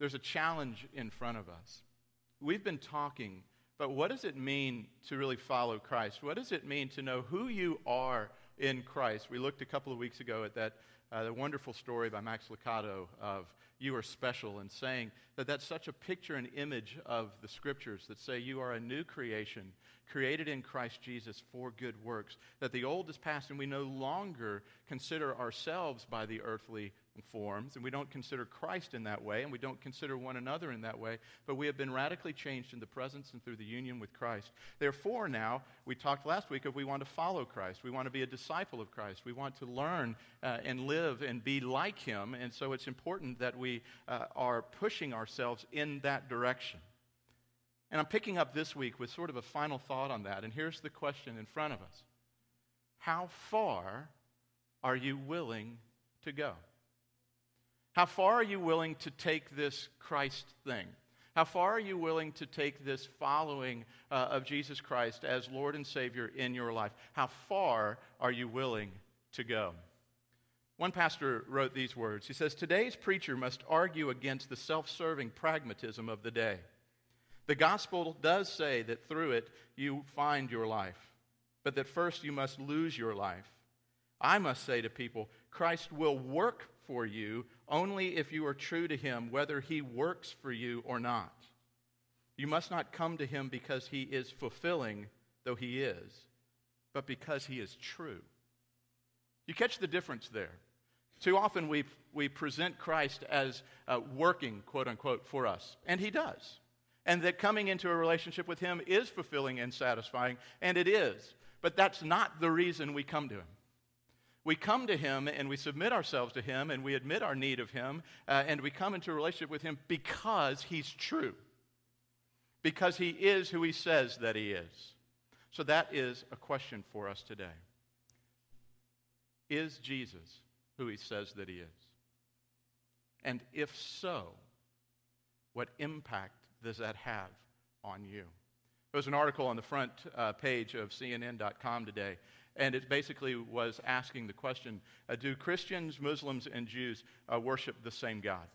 there's a challenge in front of us. We've been talking, but what does it mean to really follow Christ? What does it mean to know who you are in Christ? We looked a couple of weeks ago at that uh, the wonderful story by Max Lucado of you are special and saying that that's such a picture and image of the scriptures that say you are a new creation created in Christ Jesus for good works that the old is past and we no longer consider ourselves by the earthly forms, and we don't consider Christ in that way, and we don't consider one another in that way, but we have been radically changed in the presence and through the union with Christ. Therefore, now, we talked last week of we want to follow Christ. We want to be a disciple of Christ. We want to learn uh, and live and be like Him, and so it's important that we uh, are pushing ourselves in that direction. And I'm picking up this week with sort of a final thought on that, and here's the question in front of us How far are you willing to go? How far are you willing to take this Christ thing? How far are you willing to take this following uh, of Jesus Christ as Lord and Savior in your life? How far are you willing to go? One pastor wrote these words. He says, Today's preacher must argue against the self serving pragmatism of the day. The gospel does say that through it you find your life, but that first you must lose your life. I must say to people, Christ will work for you only if you are true to him, whether he works for you or not. You must not come to him because he is fulfilling, though he is, but because he is true. You catch the difference there. Too often we, we present Christ as uh, working, quote unquote, for us, and he does. And that coming into a relationship with him is fulfilling and satisfying, and it is. But that's not the reason we come to him. We come to Him and we submit ourselves to Him and we admit our need of Him uh, and we come into a relationship with Him because He's true, because He is who He says that He is. So that is a question for us today. Is Jesus who He says that He is? And if so, what impact does that have on you? There was an article on the front uh, page of CNN.com today and it basically was asking the question uh, Do Christians, Muslims, and Jews uh, worship the same God?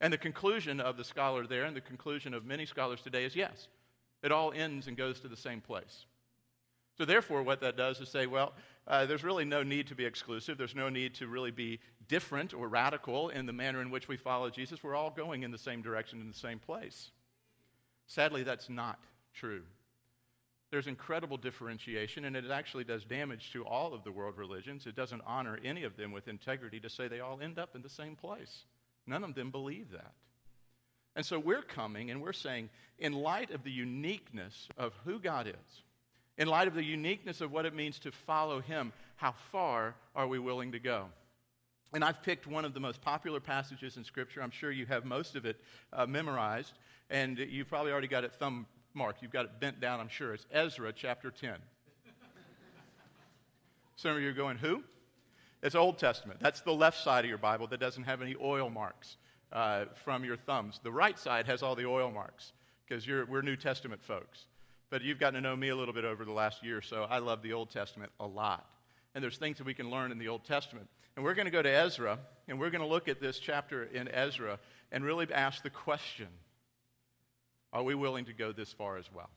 And the conclusion of the scholar there, and the conclusion of many scholars today, is yes. It all ends and goes to the same place. So, therefore, what that does is say, well, uh, there's really no need to be exclusive. There's no need to really be different or radical in the manner in which we follow Jesus. We're all going in the same direction, in the same place. Sadly, that's not true there's incredible differentiation, and it actually does damage to all of the world religions. It doesn't honor any of them with integrity to say they all end up in the same place. None of them believe that. And so we're coming and we're saying, in light of the uniqueness of who God is, in light of the uniqueness of what it means to follow Him, how far are we willing to go? And I've picked one of the most popular passages in Scripture. I'm sure you have most of it uh, memorized, and you've probably already got it thumb Mark, you've got it bent down, I'm sure. It's Ezra chapter 10. Some of you are going, who? It's Old Testament. That's the left side of your Bible that doesn't have any oil marks uh, from your thumbs. The right side has all the oil marks because we're New Testament folks. But you've gotten to know me a little bit over the last year so. I love the Old Testament a lot. And there's things that we can learn in the Old Testament. And we're going to go to Ezra, and we're going to look at this chapter in Ezra and really ask the question are we willing to go this far as well?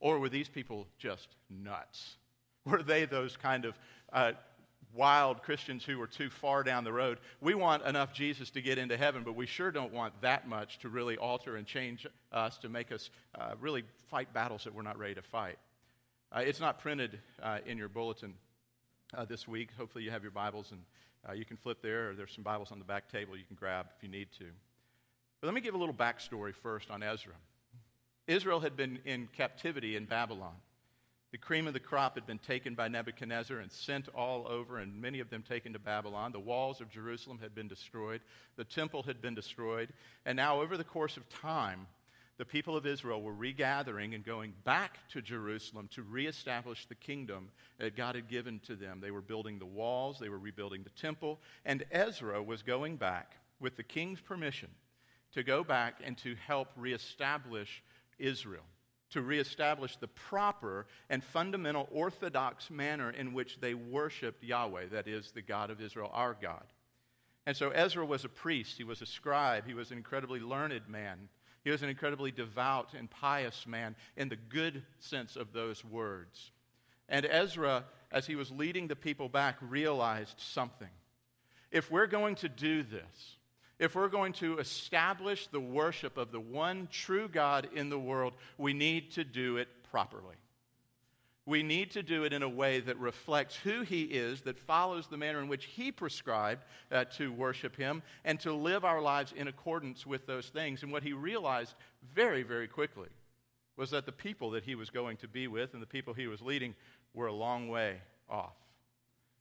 Or were these people just nuts? Were they those kind of uh, wild Christians who were too far down the road? We want enough Jesus to get into heaven, but we sure don't want that much to really alter and change us to make us uh, really fight battles that we're not ready to fight. Uh, it's not printed uh, in your bulletin uh, this week. Hopefully, you have your Bibles and uh, you can flip there, or there's some Bibles on the back table you can grab if you need to. But let me give a little backstory first on Ezra. Israel had been in captivity in Babylon. The cream of the crop had been taken by Nebuchadnezzar and sent all over, and many of them taken to Babylon. The walls of Jerusalem had been destroyed, the temple had been destroyed, and now, over the course of time, the people of Israel were regathering and going back to Jerusalem to reestablish the kingdom that God had given to them. They were building the walls, they were rebuilding the temple, and Ezra was going back with the king's permission to go back and to help reestablish Israel, to reestablish the proper and fundamental orthodox manner in which they worshiped Yahweh, that is, the God of Israel, our God. And so Ezra was a priest, he was a scribe, he was an incredibly learned man. He was an incredibly devout and pious man in the good sense of those words. And Ezra, as he was leading the people back, realized something. If we're going to do this, if we're going to establish the worship of the one true God in the world, we need to do it properly. We need to do it in a way that reflects who He is, that follows the manner in which He prescribed uh, to worship Him, and to live our lives in accordance with those things. And what He realized very, very quickly was that the people that He was going to be with and the people He was leading were a long way off.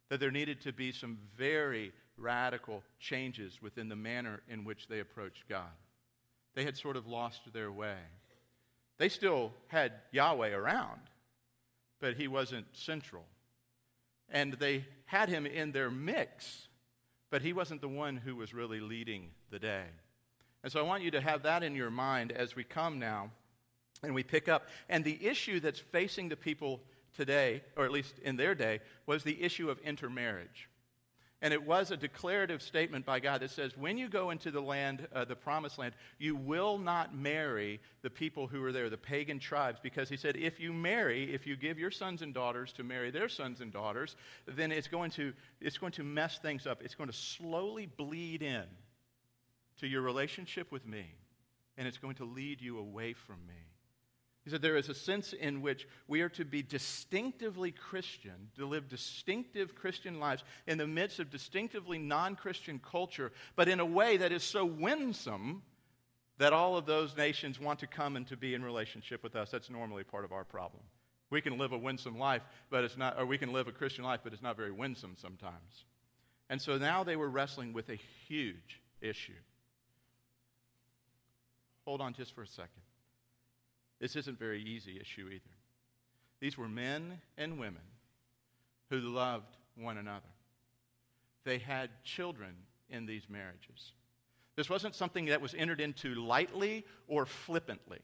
That there needed to be some very radical changes within the manner in which they approached God. They had sort of lost their way. They still had Yahweh around but he wasn't central. And they had him in their mix, but he wasn't the one who was really leading the day. And so I want you to have that in your mind as we come now and we pick up. And the issue that's facing the people today, or at least in their day, was the issue of intermarriage. And it was a declarative statement by God that says, when you go into the land, uh, the promised land, you will not marry the people who are there, the pagan tribes, because he said, if you marry, if you give your sons and daughters to marry their sons and daughters, then it's going to, it's going to mess things up. It's going to slowly bleed in to your relationship with me, and it's going to lead you away from me. He said there is a sense in which we are to be distinctively Christian, to live distinctive Christian lives in the midst of distinctively non Christian culture, but in a way that is so winsome that all of those nations want to come and to be in relationship with us. That's normally part of our problem. We can live a winsome life, but it's not, or we can live a Christian life, but it's not very winsome sometimes. And so now they were wrestling with a huge issue. Hold on just for a second. This isn't a very easy issue either. These were men and women who loved one another. They had children in these marriages. This wasn't something that was entered into lightly or flippantly.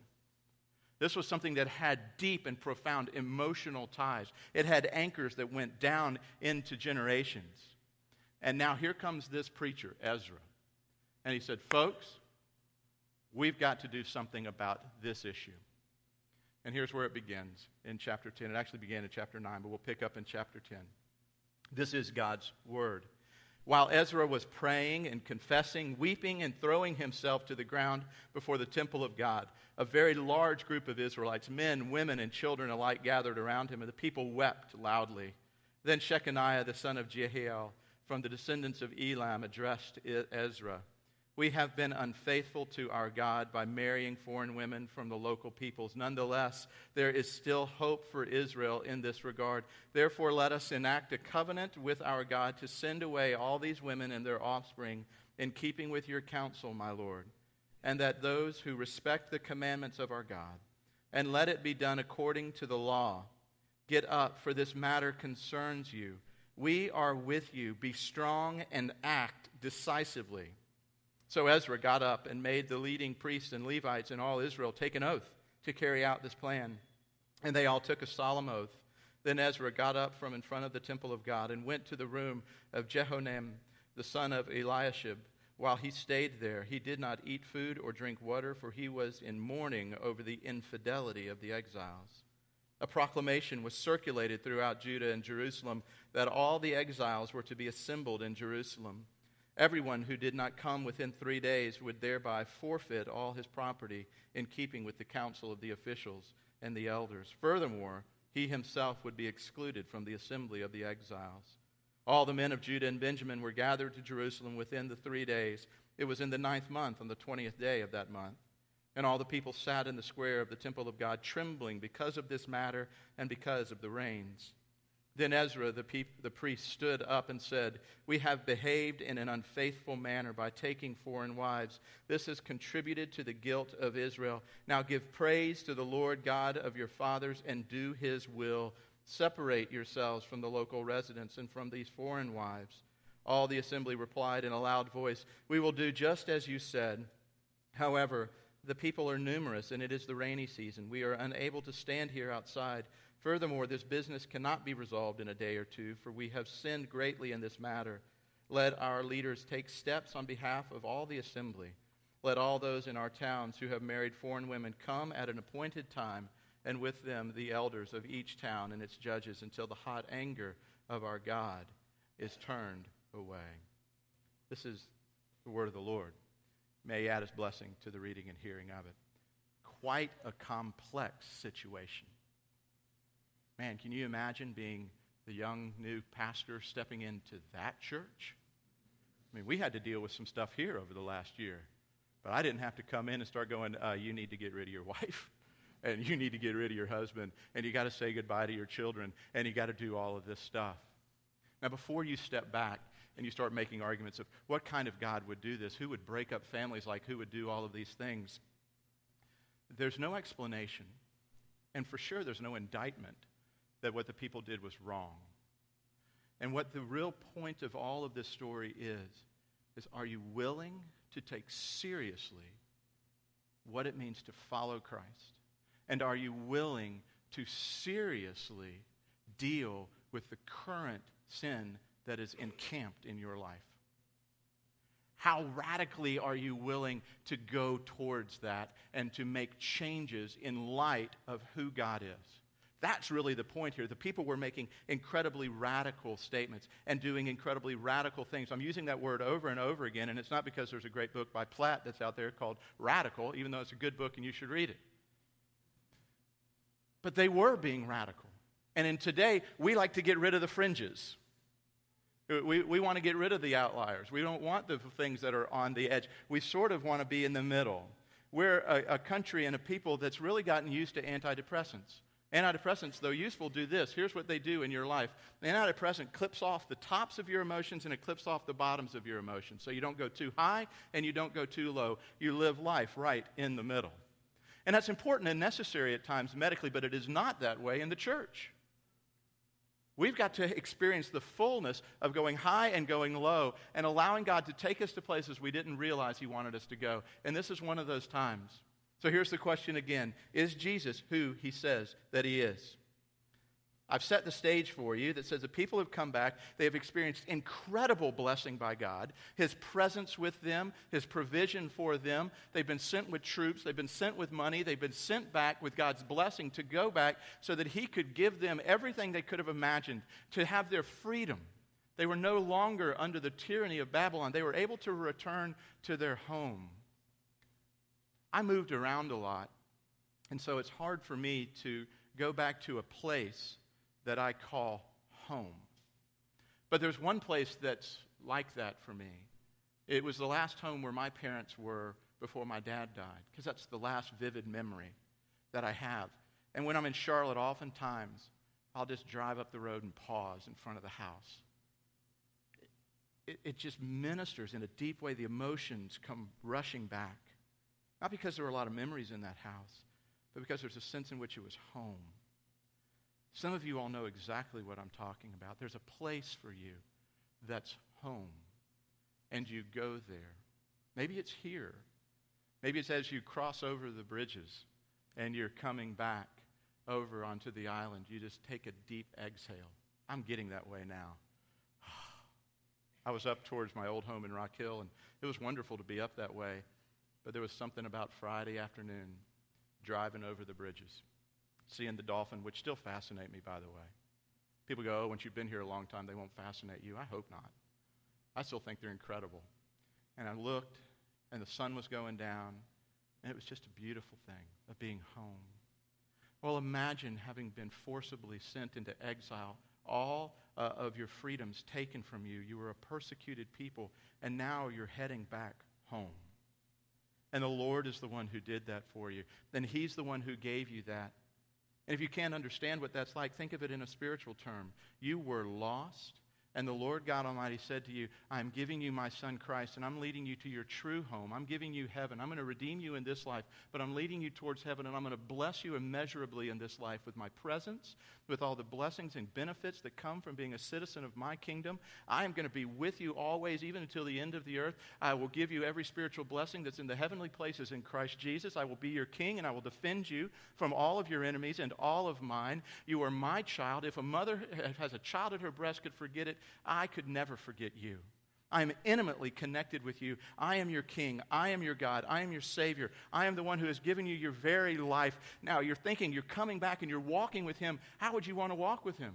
This was something that had deep and profound emotional ties. It had anchors that went down into generations. And now here comes this preacher, Ezra. And he said, Folks, we've got to do something about this issue. And here's where it begins in chapter 10. It actually began in chapter 9, but we'll pick up in chapter 10. This is God's word. While Ezra was praying and confessing, weeping and throwing himself to the ground before the temple of God, a very large group of Israelites, men, women, and children alike, gathered around him, and the people wept loudly. Then Shechaniah, the son of Jehiel, from the descendants of Elam, addressed Ezra. We have been unfaithful to our God by marrying foreign women from the local peoples. Nonetheless, there is still hope for Israel in this regard. Therefore, let us enact a covenant with our God to send away all these women and their offspring in keeping with your counsel, my Lord, and that those who respect the commandments of our God, and let it be done according to the law. Get up, for this matter concerns you. We are with you. Be strong and act decisively. So Ezra got up and made the leading priests and Levites and all Israel take an oath to carry out this plan. And they all took a solemn oath. Then Ezra got up from in front of the temple of God and went to the room of Jehohanan, the son of Eliashib. While he stayed there, he did not eat food or drink water, for he was in mourning over the infidelity of the exiles. A proclamation was circulated throughout Judah and Jerusalem that all the exiles were to be assembled in Jerusalem. Everyone who did not come within three days would thereby forfeit all his property in keeping with the counsel of the officials and the elders. Furthermore, he himself would be excluded from the assembly of the exiles. All the men of Judah and Benjamin were gathered to Jerusalem within the three days. It was in the ninth month, on the twentieth day of that month. And all the people sat in the square of the temple of God, trembling because of this matter and because of the rains. Then Ezra, the, pe- the priest, stood up and said, We have behaved in an unfaithful manner by taking foreign wives. This has contributed to the guilt of Israel. Now give praise to the Lord God of your fathers and do his will. Separate yourselves from the local residents and from these foreign wives. All the assembly replied in a loud voice, We will do just as you said. However, the people are numerous and it is the rainy season. We are unable to stand here outside. Furthermore, this business cannot be resolved in a day or two, for we have sinned greatly in this matter. Let our leaders take steps on behalf of all the assembly. Let all those in our towns who have married foreign women come at an appointed time, and with them the elders of each town and its judges, until the hot anger of our God is turned away. This is the word of the Lord. May he add his blessing to the reading and hearing of it. Quite a complex situation. Man, can you imagine being the young new pastor stepping into that church? I mean, we had to deal with some stuff here over the last year. But I didn't have to come in and start going, uh, you need to get rid of your wife, and you need to get rid of your husband, and you got to say goodbye to your children, and you got to do all of this stuff. Now, before you step back and you start making arguments of what kind of God would do this, who would break up families like who would do all of these things, there's no explanation. And for sure, there's no indictment that what the people did was wrong. And what the real point of all of this story is, is are you willing to take seriously what it means to follow Christ? And are you willing to seriously deal with the current sin that is encamped in your life? How radically are you willing to go towards that and to make changes in light of who God is? That's really the point here. The people were making incredibly radical statements and doing incredibly radical things. I'm using that word over and over again, and it's not because there's a great book by Platt that's out there called Radical, even though it's a good book and you should read it. But they were being radical. And in today, we like to get rid of the fringes. Uh, we, we want to get rid of the outliers. We don't want the things that are on the edge. We sort of want to be in the middle. We're a, a country and a people that's really gotten used to antidepressants. Antidepressants, though useful, do this. Here's what they do in your life. The antidepressant clips off the tops of your emotions and it clips off the bottoms of your emotions. So you don't go too high and you don't go too low. You live life right in the middle. And that's important and necessary at times medically, but it is not that way in the church. We've got to experience the fullness of going high and going low and allowing God to take us to places we didn't realize He wanted us to go. And this is one of those times. So here's the question again Is Jesus who he says that he is? I've set the stage for you that says the people have come back. They have experienced incredible blessing by God, His presence with them, His provision for them. They've been sent with troops, they've been sent with money, they've been sent back with God's blessing to go back so that He could give them everything they could have imagined, to have their freedom. They were no longer under the tyranny of Babylon, they were able to return to their home. I moved around a lot, and so it's hard for me to go back to a place that I call home. But there's one place that's like that for me. It was the last home where my parents were before my dad died, because that's the last vivid memory that I have. And when I'm in Charlotte, oftentimes I'll just drive up the road and pause in front of the house. It, it just ministers in a deep way. The emotions come rushing back. Not because there were a lot of memories in that house, but because there's a sense in which it was home. Some of you all know exactly what I'm talking about. There's a place for you that's home, and you go there. Maybe it's here. Maybe it's as you cross over the bridges and you're coming back over onto the island. You just take a deep exhale. I'm getting that way now. I was up towards my old home in Rock Hill, and it was wonderful to be up that way. But there was something about Friday afternoon driving over the bridges, seeing the dolphin, which still fascinate me, by the way. People go, oh, once you've been here a long time, they won't fascinate you. I hope not. I still think they're incredible. And I looked, and the sun was going down, and it was just a beautiful thing of being home. Well, imagine having been forcibly sent into exile, all uh, of your freedoms taken from you. You were a persecuted people, and now you're heading back home. And the Lord is the one who did that for you. Then He's the one who gave you that. And if you can't understand what that's like, think of it in a spiritual term. You were lost, and the Lord God Almighty said to you, I'm giving you my son Christ, and I'm leading you to your true home. I'm giving you heaven. I'm going to redeem you in this life, but I'm leading you towards heaven, and I'm going to bless you immeasurably in this life with my presence, with all the blessings and benefits that come from being a citizen of my kingdom. I am going to be with you always, even until the end of the earth. I will give you every spiritual blessing that's in the heavenly places in Christ Jesus. I will be your king, and I will defend you from all of your enemies and all of mine. You are my child. If a mother has a child at her breast could forget it, I could never forget you. I am intimately connected with you. I am your king. I am your God. I am your Savior. I am the one who has given you your very life. Now, you're thinking you're coming back and you're walking with Him. How would you want to walk with Him?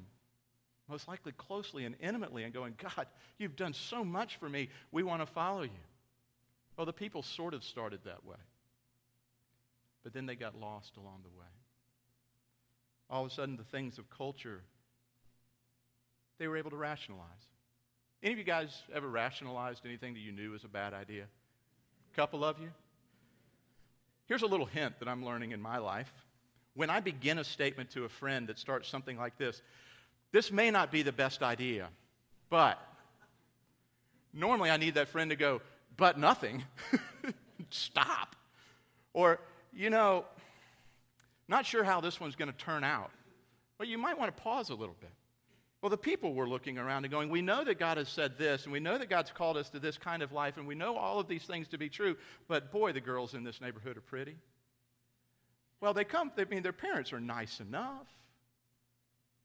Most likely closely and intimately and going, God, you've done so much for me. We want to follow you. Well, the people sort of started that way. But then they got lost along the way. All of a sudden, the things of culture, they were able to rationalize. Any of you guys ever rationalized anything that you knew was a bad idea? A couple of you? Here's a little hint that I'm learning in my life. When I begin a statement to a friend that starts something like this, this may not be the best idea, but normally I need that friend to go, but nothing. Stop. Or, you know, not sure how this one's going to turn out. But you might want to pause a little bit. Well, the people were looking around and going, We know that God has said this, and we know that God's called us to this kind of life, and we know all of these things to be true, but boy, the girls in this neighborhood are pretty. Well, they come, I mean, their parents are nice enough.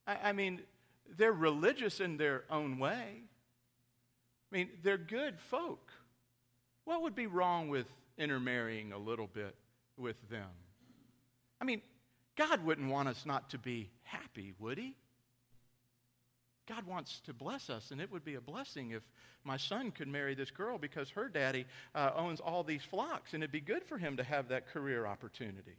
I, I mean, they're religious in their own way. I mean, they're good folk. What would be wrong with intermarrying a little bit with them? I mean, God wouldn't want us not to be happy, would He? God wants to bless us, and it would be a blessing if my son could marry this girl because her daddy uh, owns all these flocks, and it'd be good for him to have that career opportunity.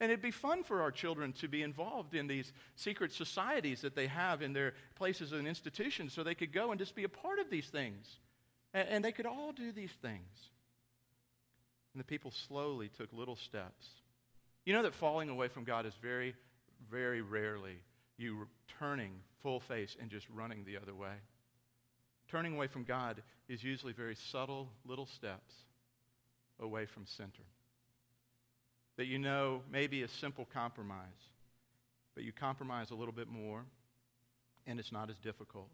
And it'd be fun for our children to be involved in these secret societies that they have in their places and institutions so they could go and just be a part of these things. And, and they could all do these things. And the people slowly took little steps. You know that falling away from God is very, very rarely you turning full face and just running the other way. Turning away from God is usually very subtle little steps away from center. That you know maybe a simple compromise, but you compromise a little bit more and it's not as difficult.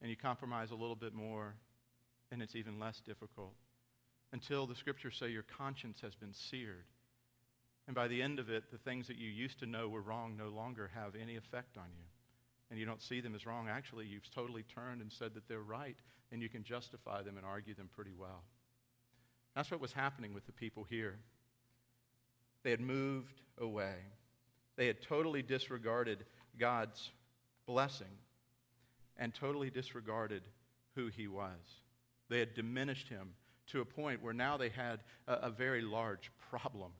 And you compromise a little bit more and it's even less difficult until the scriptures say your conscience has been seared. And by the end of it, the things that you used to know were wrong no longer have any effect on you and you don't see them as wrong, actually, you've totally turned and said that they're right, and you can justify them and argue them pretty well. That's what was happening with the people here. They had moved away, they had totally disregarded God's blessing and totally disregarded who he was. They had diminished him to a point where now they had a, a very large problem.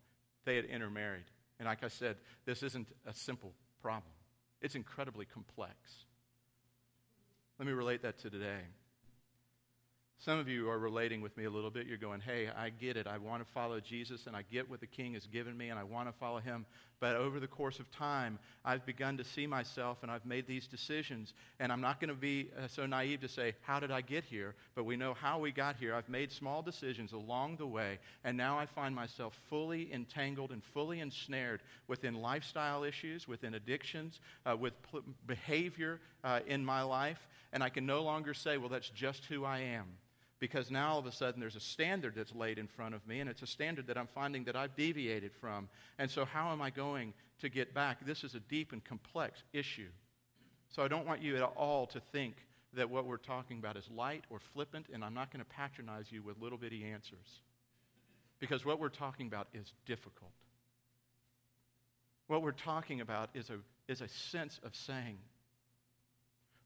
They had intermarried. And like I said, this isn't a simple problem. It's incredibly complex. Let me relate that to today. Some of you are relating with me a little bit. You're going, hey, I get it. I want to follow Jesus, and I get what the King has given me, and I want to follow him. But over the course of time, I've begun to see myself, and I've made these decisions. And I'm not going to be uh, so naive to say, how did I get here? But we know how we got here. I've made small decisions along the way, and now I find myself fully entangled and fully ensnared within lifestyle issues, within addictions, uh, with pl- behavior uh, in my life. And I can no longer say, well, that's just who I am because now all of a sudden there's a standard that's laid in front of me, and it's a standard that I'm finding that I've deviated from. And so, how am I going to get back? This is a deep and complex issue. So, I don't want you at all to think that what we're talking about is light or flippant, and I'm not going to patronize you with little bitty answers. Because what we're talking about is difficult. What we're talking about is a, is a sense of saying,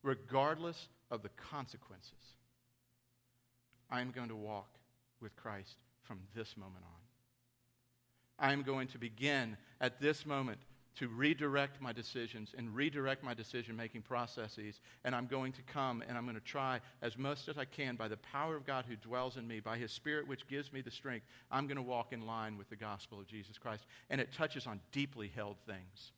regardless of the consequences, I'm going to walk with Christ from this moment on. I'm going to begin at this moment to redirect my decisions and redirect my decision making processes. And I'm going to come and I'm going to try as much as I can by the power of God who dwells in me, by His Spirit which gives me the strength. I'm going to walk in line with the gospel of Jesus Christ. And it touches on deeply held things.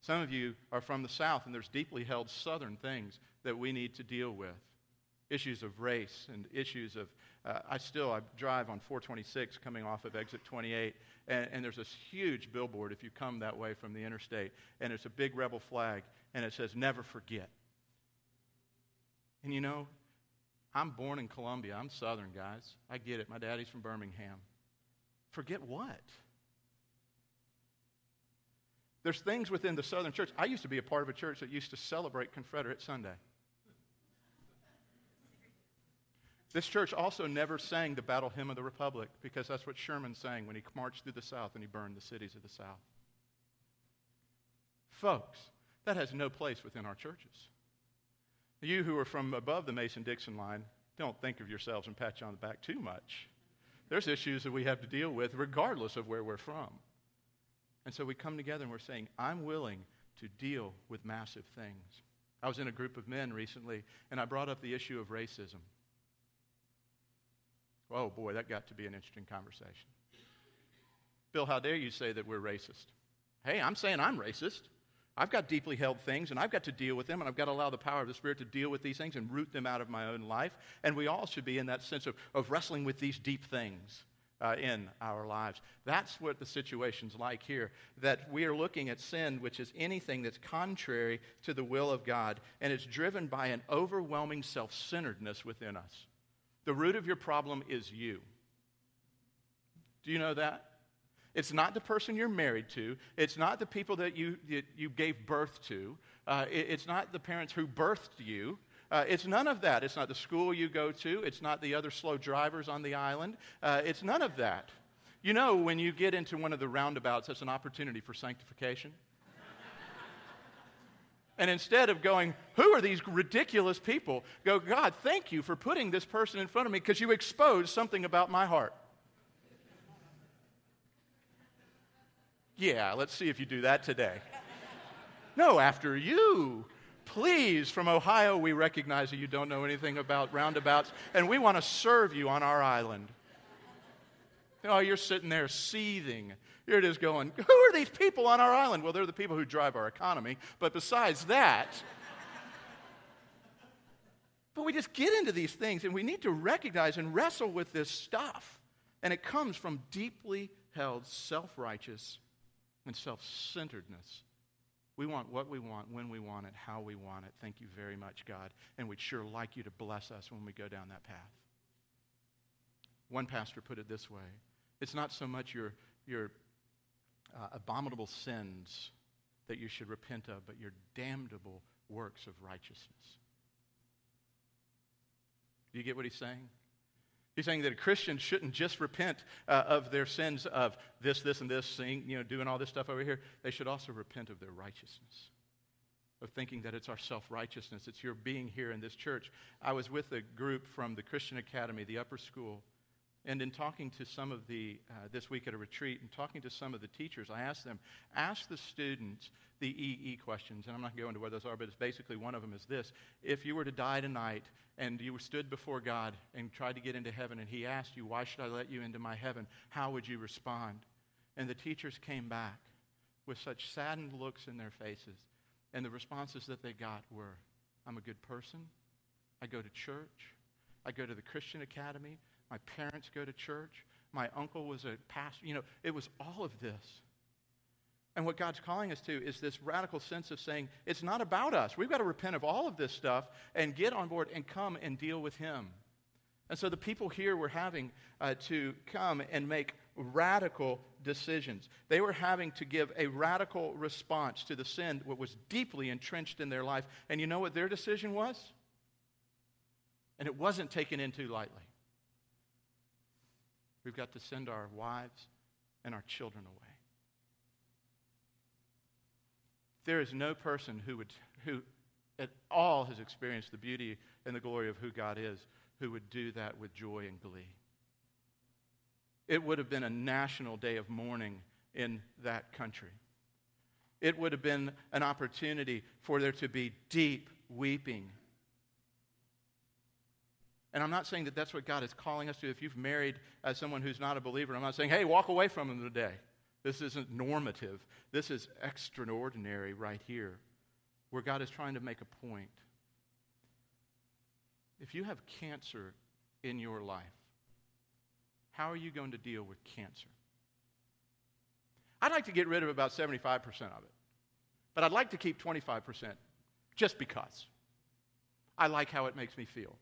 Some of you are from the South, and there's deeply held Southern things that we need to deal with issues of race and issues of uh, i still i drive on 426 coming off of exit 28 and, and, there's this huge billboard if you come that way from the interstate and it's a big rebel flag and it says never forget. And you know i'm born in columbia. I'm southern guys. I get it. My daddy's from birmingham. Forget what? There's things within the southern church. I used to be a part of a church that used to celebrate confederate sunday This church also never sang the battle hymn of the Republic because that's what Sherman sang when he marched through the South and he burned the cities of the South. Folks, that has no place within our churches. You who are from above the Mason Dixon line, don't think of yourselves and pat you on the back too much. There's issues that we have to deal with regardless of where we're from. And so we come together and we're saying, I'm willing to deal with massive things. I was in a group of men recently, and I brought up the issue of racism. Oh boy, that got to be an interesting conversation. Bill, how dare you say that we're racist? Hey, I'm saying I'm racist. I've got deeply held things, and I've got to deal with them, and I've got to allow the power of the Spirit to deal with these things and root them out of my own life. And we all should be in that sense of, of wrestling with these deep things uh, in our lives. That's what the situation's like here. That we are looking at sin, which is anything that's contrary to the will of God, and it's driven by an overwhelming self centeredness within us. The root of your problem is you. Do you know that? It's not the person you're married to. It's not the people that you, you gave birth to. Uh, it, it's not the parents who birthed you. Uh, it's none of that. It's not the school you go to. It's not the other slow drivers on the island. Uh, it's none of that. You know, when you get into one of the roundabouts, that's an opportunity for sanctification. And instead of going, Who are these ridiculous people? go, God, thank you for putting this person in front of me because you exposed something about my heart. Yeah, let's see if you do that today. no, after you. Please, from Ohio, we recognize that you don't know anything about roundabouts, and we want to serve you on our island. Oh, you're sitting there seething. Here it is going, Who are these people on our island? Well, they're the people who drive our economy. But besides that, but we just get into these things and we need to recognize and wrestle with this stuff. And it comes from deeply held self righteous and self centeredness. We want what we want, when we want it, how we want it. Thank you very much, God. And we'd sure like you to bless us when we go down that path. One pastor put it this way it's not so much your, your uh, abominable sins that you should repent of, but your damnable works of righteousness. Do you get what he's saying? He's saying that a Christian shouldn't just repent uh, of their sins of this, this, and this, saying, you know, doing all this stuff over here. They should also repent of their righteousness, of thinking that it's our self righteousness. It's your being here in this church. I was with a group from the Christian Academy, the upper school, and in talking to some of the, uh, this week at a retreat, and talking to some of the teachers, I asked them, ask the students the EE questions. And I'm not going to go into what those are, but it's basically one of them is this. If you were to die tonight and you stood before God and tried to get into heaven, and He asked you, Why should I let you into my heaven? How would you respond? And the teachers came back with such saddened looks in their faces. And the responses that they got were, I'm a good person. I go to church. I go to the Christian Academy. My parents go to church. My uncle was a pastor. You know, it was all of this. And what God's calling us to is this radical sense of saying, it's not about us. We've got to repent of all of this stuff and get on board and come and deal with Him. And so the people here were having uh, to come and make radical decisions. They were having to give a radical response to the sin that was deeply entrenched in their life. And you know what their decision was? And it wasn't taken into lightly. We've got to send our wives and our children away. There is no person who would, who at all has experienced the beauty and the glory of who God is, who would do that with joy and glee. It would have been a national day of mourning in that country. It would have been an opportunity for there to be deep weeping and I'm not saying that that's what God is calling us to. If you've married as someone who's not a believer, I'm not saying, hey, walk away from them today. This isn't normative. This is extraordinary right here, where God is trying to make a point. If you have cancer in your life, how are you going to deal with cancer? I'd like to get rid of about 75% of it, but I'd like to keep 25% just because. I like how it makes me feel.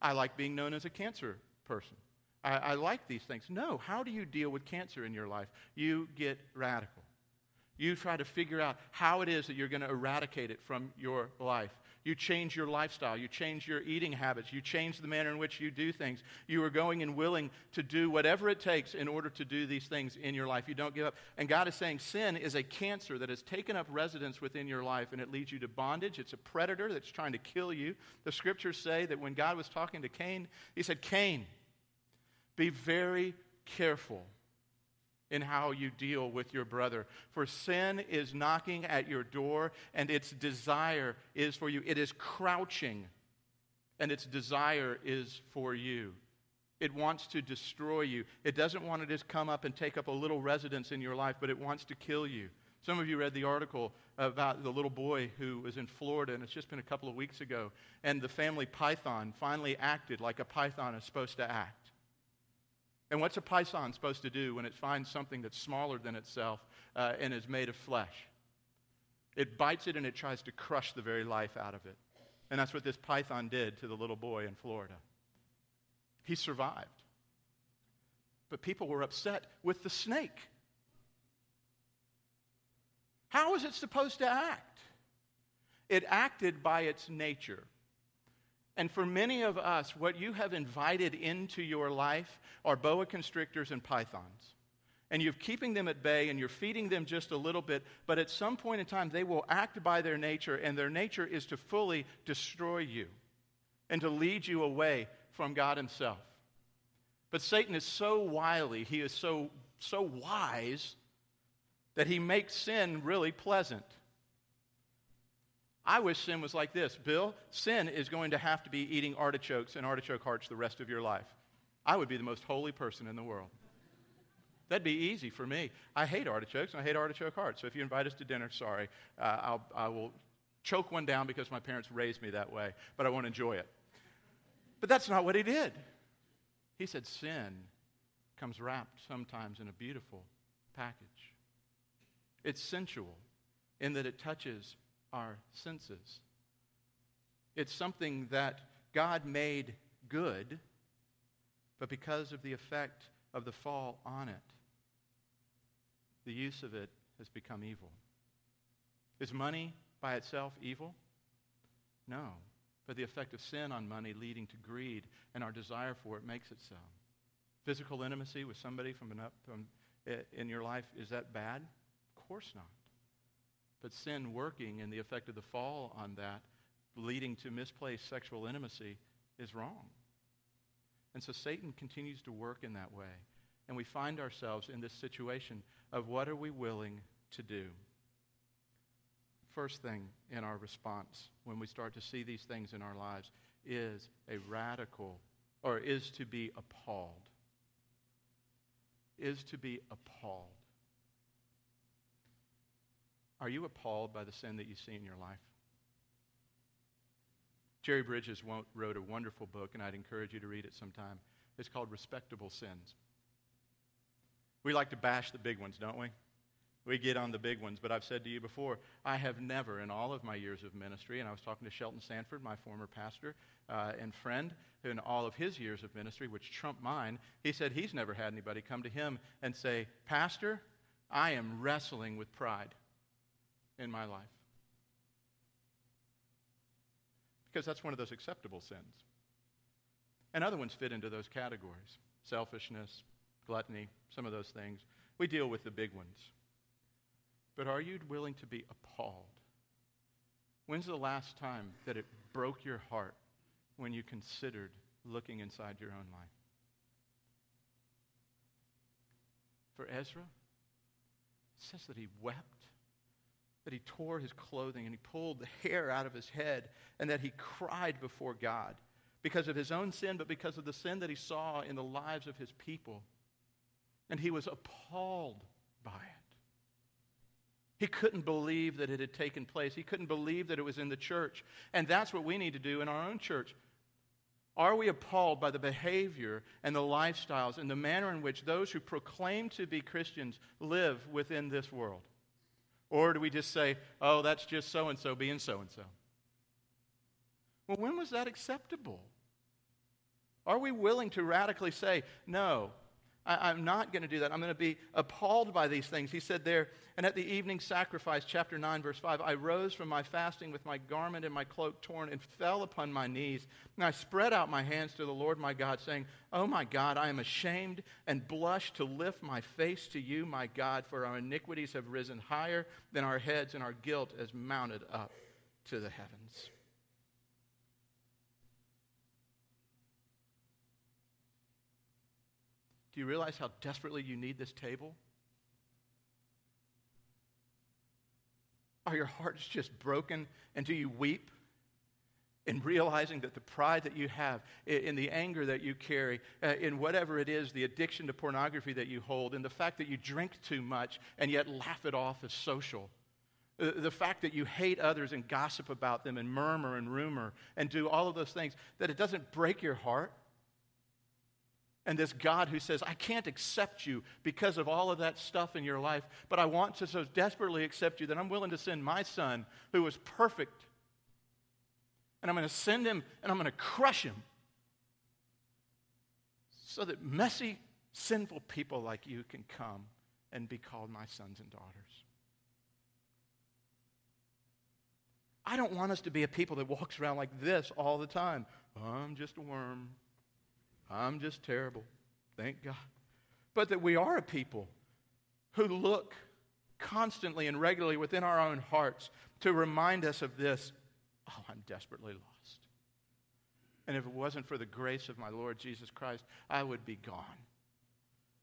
I like being known as a cancer person. I, I like these things. No, how do you deal with cancer in your life? You get radical. You try to figure out how it is that you're going to eradicate it from your life. You change your lifestyle. You change your eating habits. You change the manner in which you do things. You are going and willing to do whatever it takes in order to do these things in your life. You don't give up. And God is saying sin is a cancer that has taken up residence within your life and it leads you to bondage. It's a predator that's trying to kill you. The scriptures say that when God was talking to Cain, he said, Cain, be very careful in how you deal with your brother. For sin is knocking at your door, and its desire is for you. It is crouching, and its desire is for you. It wants to destroy you. It doesn't want to just come up and take up a little residence in your life, but it wants to kill you. Some of you read the article about the little boy who was in Florida, and it's just been a couple of weeks ago. And the family python finally acted like a python is supposed to act. And what's a python supposed to do when it finds something that's smaller than itself uh, and is made of flesh? It bites it and it tries to crush the very life out of it. And that's what this python did to the little boy in Florida. He survived. But people were upset with the snake. How is it supposed to act? It acted by its nature. And for many of us, what you have invited into your life are boa constrictors and pythons. And you're keeping them at bay and you're feeding them just a little bit, but at some point in time, they will act by their nature, and their nature is to fully destroy you and to lead you away from God Himself. But Satan is so wily, he is so, so wise, that he makes sin really pleasant. I wish sin was like this Bill, sin is going to have to be eating artichokes and artichoke hearts the rest of your life. I would be the most holy person in the world. That'd be easy for me. I hate artichokes and I hate artichoke hearts. So if you invite us to dinner, sorry, uh, I'll, I will choke one down because my parents raised me that way, but I won't enjoy it. But that's not what he did. He said sin comes wrapped sometimes in a beautiful package. It's sensual in that it touches our senses. It's something that God made good, but because of the effect of the fall on it, the use of it has become evil. Is money by itself evil? No. But the effect of sin on money leading to greed and our desire for it makes it so. Physical intimacy with somebody from an up from, eh, in your life, is that bad? Of course not. But sin working and the effect of the fall on that, leading to misplaced sexual intimacy, is wrong. And so Satan continues to work in that way. And we find ourselves in this situation of what are we willing to do? First thing in our response when we start to see these things in our lives is a radical, or is to be appalled. Is to be appalled. Are you appalled by the sin that you see in your life? Jerry Bridges wrote a wonderful book, and I'd encourage you to read it sometime. It's called Respectable Sins. We like to bash the big ones, don't we? We get on the big ones, but I've said to you before, I have never, in all of my years of ministry, and I was talking to Shelton Sanford, my former pastor uh, and friend, in all of his years of ministry, which trumped mine, he said he's never had anybody come to him and say, Pastor, I am wrestling with pride in my life. Because that's one of those acceptable sins. And other ones fit into those categories selfishness, gluttony, some of those things. We deal with the big ones. But are you willing to be appalled? When's the last time that it broke your heart when you considered looking inside your own life? For Ezra, it says that he wept that he tore his clothing and he pulled the hair out of his head and that he cried before God because of his own sin, but because of the sin that he saw in the lives of his people. And he was appalled by it. He couldn't believe that it had taken place. He couldn't believe that it was in the church. And that's what we need to do in our own church. Are we appalled by the behavior and the lifestyles and the manner in which those who proclaim to be Christians live within this world? Or do we just say, oh, that's just so and so being so and so? Well, when was that acceptable? Are we willing to radically say, no, I, am not going to do that. I'm going to be appalled by these things. He said there, and at the evening sacrifice, chapter 9, verse 5, I rose from my fasting with my garment and my cloak torn and fell upon my knees. And I spread out my hands to the Lord my God, saying, Oh my God, I am ashamed and blush to lift my face to you, my God, for our iniquities have risen higher than our heads, and our guilt has mounted up to the heavens. Do you realize how desperately you need this table? Are your hearts just broken? And do you weep in realizing that the pride that you have, in the anger that you carry, uh, in whatever it is, the addiction to pornography that you hold, in the fact that you drink too much and yet laugh it off as social? The fact that you hate others and gossip about them and murmur and rumor and do all of those things, that it doesn't break your heart? And this God who says, I can't accept you because of all of that stuff in your life, but I want to so desperately accept you that I'm willing to send my son who was perfect. And I'm going to send him and I'm going to crush him so that messy, sinful people like you can come and be called my sons and daughters. I don't want us to be a people that walks around like this all the time. I'm just a worm. I'm just terrible. Thank God. But that we are a people who look constantly and regularly within our own hearts to remind us of this oh, I'm desperately lost. And if it wasn't for the grace of my Lord Jesus Christ, I would be gone.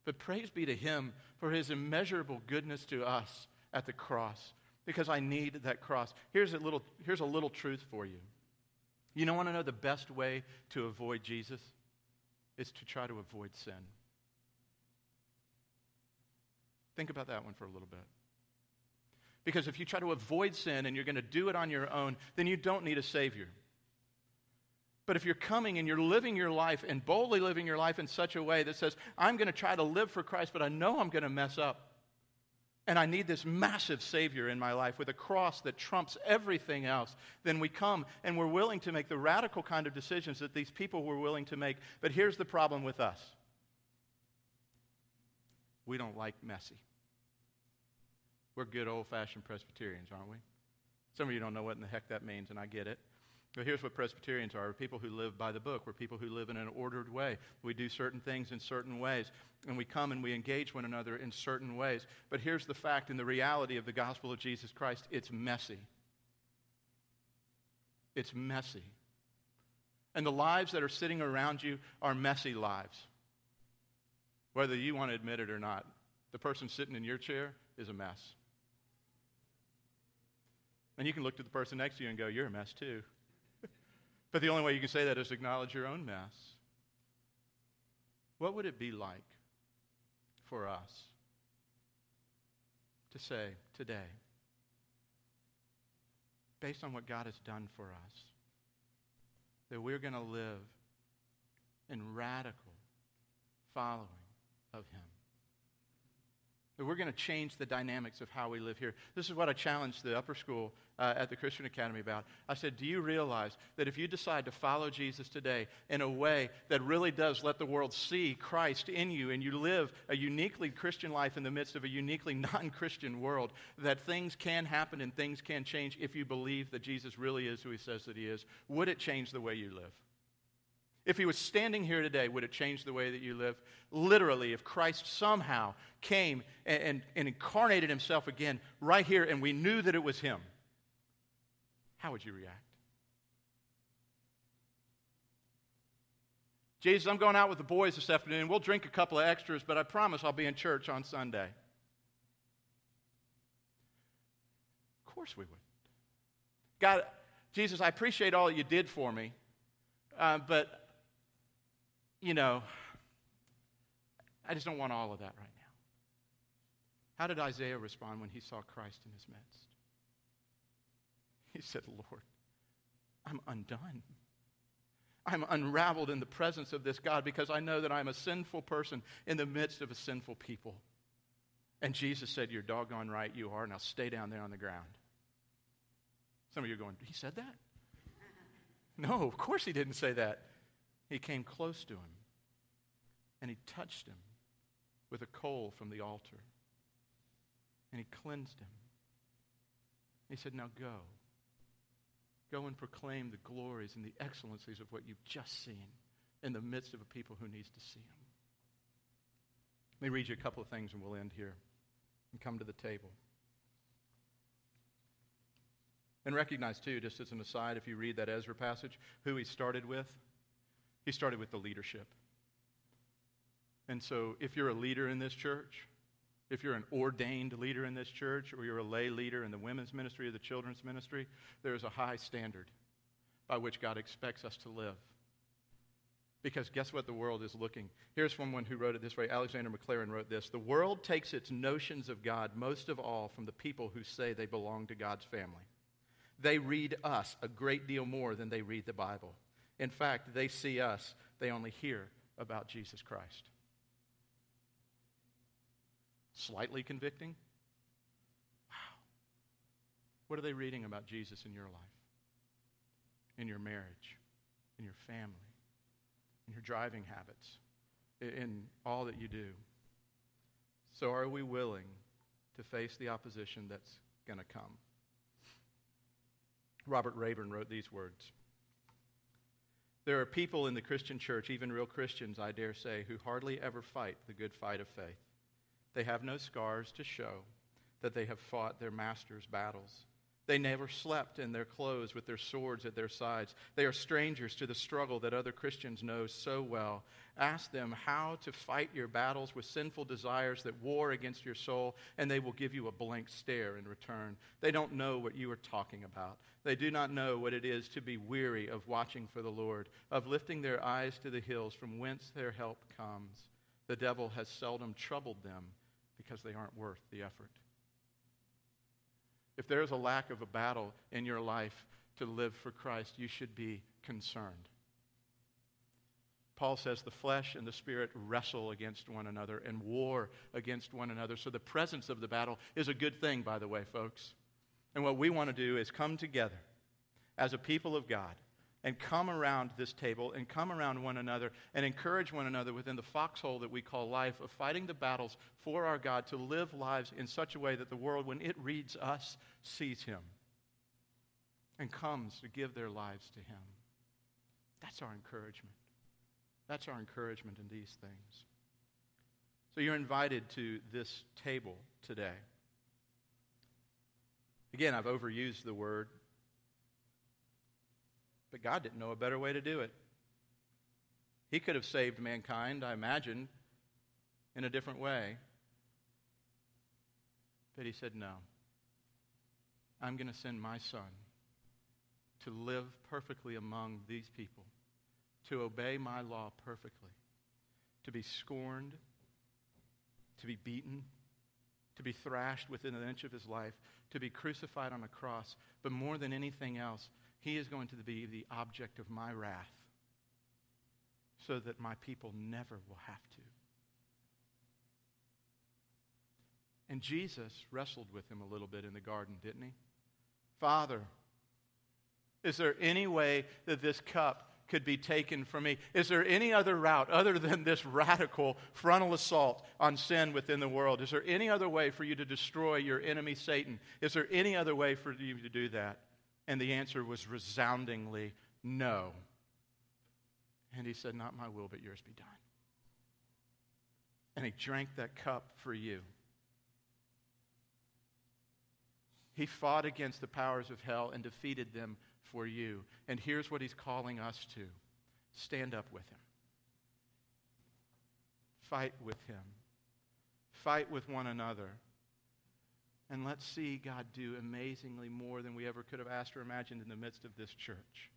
But praise be to Him for His immeasurable goodness to us at the cross, because I need that cross. Here's a little, here's a little truth for you. You don't want to know the best way to avoid Jesus? Is to try to avoid sin. Think about that one for a little bit. Because if you try to avoid sin and you're going to do it on your own, then you don't need a Savior. But if you're coming and you're living your life and boldly living your life in such a way that says, I'm going to try to live for Christ, but I know I'm going to mess up, and I need this massive Savior in my life with a cross that trumps everything else, then we come and we're willing to make the radical kind of decisions that these people were willing to make. But here's the problem with us we don't like messy. We're good old fashioned Presbyterians, aren't we? Some of you don't know what in the heck that means, and I get it. But here's what Presbyterians are. We're people who live by the book. We're people who live in an ordered way. We do certain things in certain ways. And we come and we engage one another in certain ways. But here's the fact and the reality of the gospel of Jesus Christ it's messy. It's messy. And the lives that are sitting around you are messy lives. Whether you want to admit it or not, the person sitting in your chair is a mess. And you can look to the person next to you and go, You're a mess too. But the only way you can say that is acknowledge your own mess. What would it be like for us to say today, based on what God has done for us, that we're going to live in radical following of Him? That we're going to change the dynamics of how we live here. This is what I challenged the upper school uh, at the Christian Academy about. I said, Do you realize that if you decide to follow Jesus today in a way that really does let the world see Christ in you and you live a uniquely Christian life in the midst of a uniquely non Christian world, that things can happen and things can change if you believe that Jesus really is who he says that he is? Would it change the way you live? If he was standing here today, would it change the way that you live? Literally, if Christ somehow came and, and, and, incarnated himself again right here and we knew that it was him, how would you react? Jesus, I'm going out with the boys this afternoon. We'll drink a couple of extras, but I promise I'll be in church on Sunday. Of course we would. God, Jesus, I appreciate all you did for me, uh, but you know, I just don't want all of that right now. How did Isaiah respond when he saw Christ in his midst? He said, Lord, I'm undone. I'm unraveled in the presence of this God because I know that I'm a sinful person in the midst of a sinful people. And Jesus said, You're doggone right, you are. Now stay down there on the ground. Some of you are going, He said that? No, of course he didn't say that. He came close to him and he touched him with a coal from the altar. And he cleansed him. He said, Now go. Go and proclaim the glories and the excellencies of what you've just seen in the midst of a people who needs to see him. Let me read you a couple of things and we'll end here and come to the table. And recognize, too, just as an aside, if you read that Ezra passage, who he started with. He started with the leadership. And so, if you're a leader in this church, if you're an ordained leader in this church, or you're a lay leader in the women's ministry or the children's ministry, there is a high standard by which God expects us to live. Because guess what the world is looking? Here's someone who wrote it this way Alexander Maclaren wrote this The world takes its notions of God most of all from the people who say they belong to God's family. They read us a great deal more than they read the Bible. In fact, they see us, they only hear about Jesus Christ. Slightly convicting? Wow. What are they reading about Jesus in your life, in your marriage, in your family, in your driving habits, in all that you do? So, are we willing to face the opposition that's going to come? Robert Rayburn wrote these words There are people in the Christian church, even real Christians, I dare say, who hardly ever fight the good fight of faith. They have no scars to show that they have fought their master's battles. They never slept in their clothes with their swords at their sides. They are strangers to the struggle that other Christians know so well. Ask them how to fight your battles with sinful desires that war against your soul, and they will give you a blank stare in return. They don't know what you are talking about. They do not know what it is to be weary of watching for the Lord, of lifting their eyes to the hills from whence their help comes. The devil has seldom troubled them because they aren't worth the effort. If there is a lack of a battle in your life to live for Christ, you should be concerned. Paul says the flesh and the spirit wrestle against one another and war against one another. So the presence of the battle is a good thing, by the way, folks. And what we want to do is come together as a people of God and come around this table and come around one another and encourage one another within the foxhole that we call life of fighting the battles for our God to live lives in such a way that the world, when it reads us, sees Him and comes to give their lives to Him. That's our encouragement. That's our encouragement in these things. So you're invited to this table today. Again, I've overused the word but God didn't know a better way to do it. He could have saved mankind, I imagine, in a different way. But he said, No. I'm going to send my son to live perfectly among these people, to obey my law perfectly, to be scorned, to be beaten, to be thrashed within an inch of his life, to be crucified on a cross, but more than anything else, he is going to be the object of my wrath so that my people never will have to. And Jesus wrestled with him a little bit in the garden, didn't he? Father, is there any way that this cup could be taken from me? Is there any other route other than this radical frontal assault on sin within the world? Is there any other way for you to destroy your enemy, Satan? Is there any other way for you to do that? And the answer was resoundingly no. And he said, Not my will, but yours be done. And he drank that cup for you. He fought against the powers of hell and defeated them for you. And here's what he's calling us to stand up with him, fight with him, fight with one another. And let's see God do amazingly more than we ever could have asked or imagined in the midst of this church.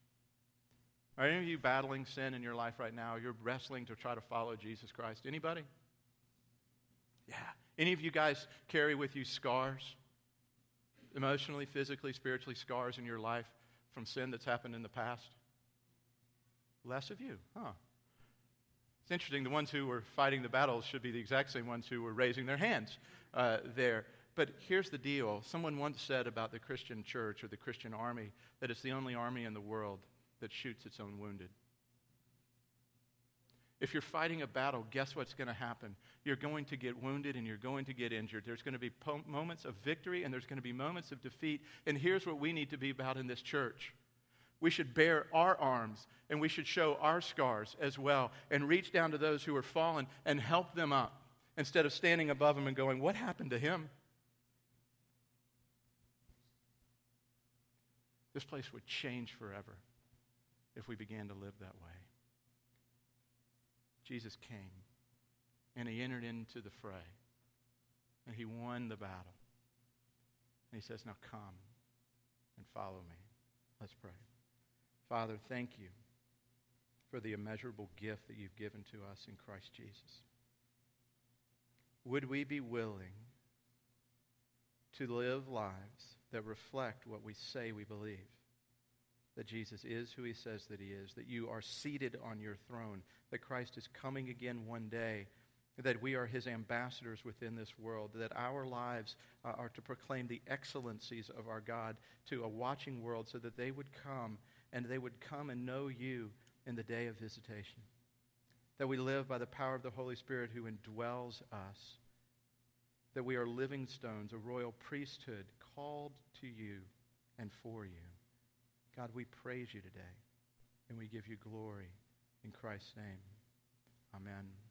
Are any of you battling sin in your life right now? You're wrestling to try to follow Jesus Christ. Anybody? Yeah. Any of you guys carry with you scars? Emotionally, physically, spiritually, scars in your life from sin that's happened in the past? Less of you, huh? It's interesting. The ones who were fighting the battles should be the exact same ones who were raising their hands uh, there. But here's the deal someone once said about the Christian church or the Christian army that it's the only army in the world that shoots its own wounded. If you're fighting a battle, guess what's going to happen? You're going to get wounded and you're going to get injured. There's going to be po- moments of victory and there's going to be moments of defeat. And here's what we need to be about in this church we should bear our arms and we should show our scars as well and reach down to those who are fallen and help them up instead of standing above them and going, What happened to him? This place would change forever if we began to live that way. Jesus came and he entered into the fray and he won the battle. And he says, Now come and follow me. Let's pray. Father, thank you for the immeasurable gift that you've given to us in Christ Jesus. Would we be willing to live lives that reflect what we say we believe? That Jesus is who he says that he is, that you are seated on your throne, that Christ is coming again one day, that we are his ambassadors within this world, that our lives uh, are to proclaim the excellencies of our God to a watching world so that they would come and they would come and know you in the day of visitation. That we live by the power of the Holy Spirit who indwells us. That we are living stones, a royal priesthood called to you and for you. God, we praise you today and we give you glory in Christ's name. Amen.